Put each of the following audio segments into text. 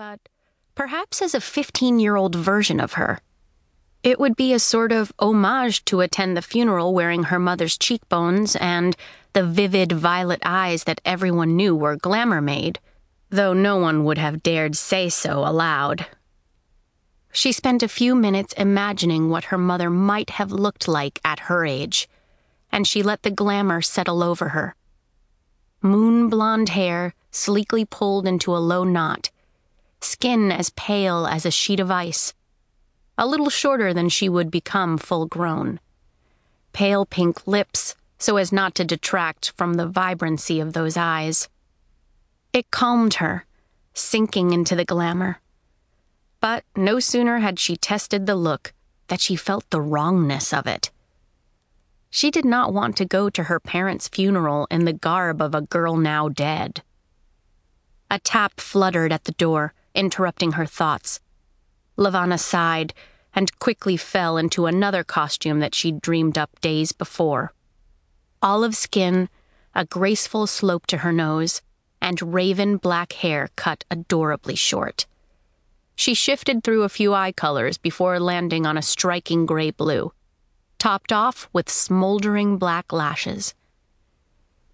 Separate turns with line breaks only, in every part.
but perhaps as a 15 year old version of her. It would be a sort of homage to attend the funeral wearing her mother's cheekbones and the vivid violet eyes that everyone knew were glamour made, though no one would have dared say so aloud. She spent a few minutes imagining what her mother might have looked like at her age, and she let the glamour settle over her. Moon blonde hair, sleekly pulled into a low knot, skin as pale as a sheet of ice a little shorter than she would become full grown. Pale pink lips, so as not to detract from the vibrancy of those eyes. It calmed her, sinking into the glamour. But no sooner had she tested the look that she felt the wrongness of it. She did not want to go to her parents' funeral in the garb of a girl now dead. A tap fluttered at the door, interrupting her thoughts. Levana sighed and quickly fell into another costume that she'd dreamed up days before. Olive skin, a graceful slope to her nose, and raven black hair cut adorably short. She shifted through a few eye colors before landing on a striking gray blue, topped off with smoldering black lashes.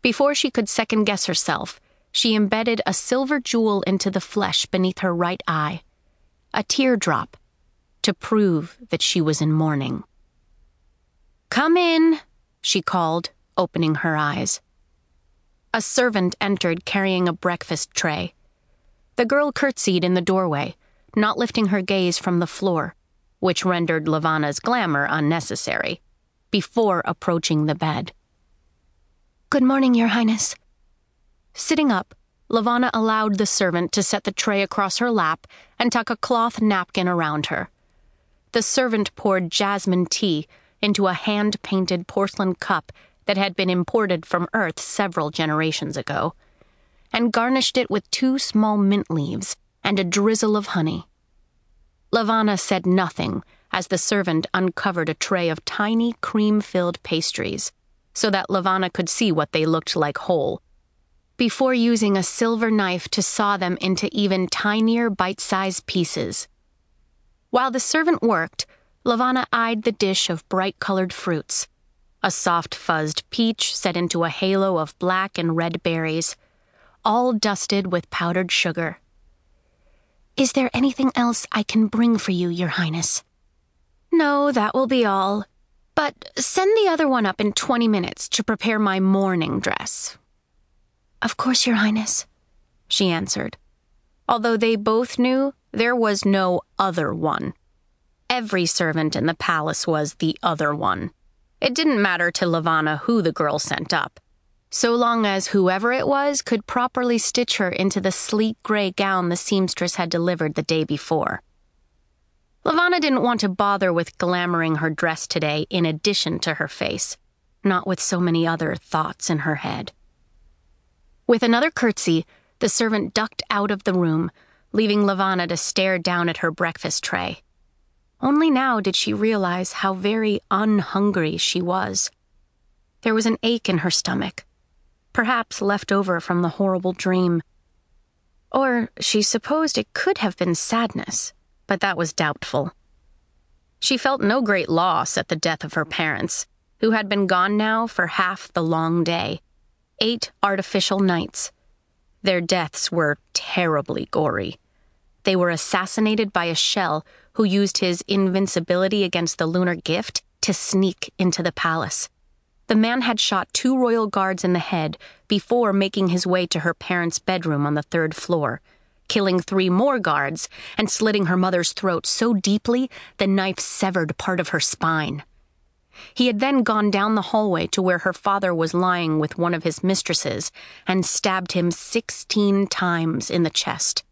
Before she could second guess herself, she embedded a silver jewel into the flesh beneath her right eye a teardrop, to prove that she was in mourning. Come in, she called, opening her eyes. A servant entered carrying a breakfast tray. The girl curtsied in the doorway, not lifting her gaze from the floor, which rendered Levana's glamour unnecessary, before approaching the bed. Good morning, Your Highness. Sitting up, Levana allowed the servant to set the tray across her lap and tuck a cloth napkin around her. The servant poured jasmine tea into a hand painted porcelain cup that had been imported from Earth several generations ago, and garnished it with two small mint leaves and a drizzle of honey. Levana said nothing as the servant uncovered a tray of tiny cream filled pastries so that Levana could see what they looked like whole before using a silver knife to saw them into even tinier bite sized pieces. While the servant worked, Levana eyed the dish of bright colored fruits a soft fuzzed peach set into a halo of black and red berries, all dusted with powdered sugar. Is there anything else I can bring for you, Your Highness? No, that will be all. But send the other one up in 20 minutes to prepare my mourning dress. Of course, Your Highness, she answered, although they both knew there was no other one. Every servant in the palace was the other one. It didn't matter to Levana who the girl sent up, so long as whoever it was could properly stitch her into the sleek gray gown the seamstress had delivered the day before. Levana didn't want to bother with glamoring her dress today in addition to her face, not with so many other thoughts in her head. With another curtsy, the servant ducked out of the room, leaving Levana to stare down at her breakfast tray. Only now did she realize how very unhungry she was. There was an ache in her stomach, perhaps left over from the horrible dream. Or she supposed it could have been sadness, but that was doubtful. She felt no great loss at the death of her parents, who had been gone now for half the long day eight artificial nights. Their deaths were terribly gory. They were assassinated by a shell who used his invincibility against the lunar gift to sneak into the palace. The man had shot two royal guards in the head before making his way to her parents' bedroom on the third floor, killing three more guards and slitting her mother's throat so deeply the knife severed part of her spine. He had then gone down the hallway to where her father was lying with one of his mistresses and stabbed him 16 times in the chest.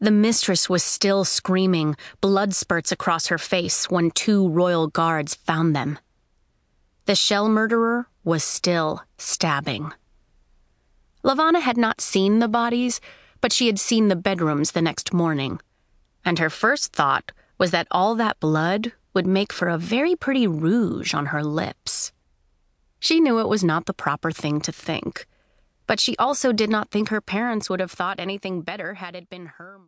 The mistress was still screaming, blood spurts across her face, when two royal guards found them. The shell murderer was still stabbing. Levana had not seen the bodies, but she had seen the bedrooms the next morning, and her first thought was that all that blood would make for a very pretty rouge on her lips. She knew it was not the proper thing to think, but she also did not think her parents would have thought anything better had it been her.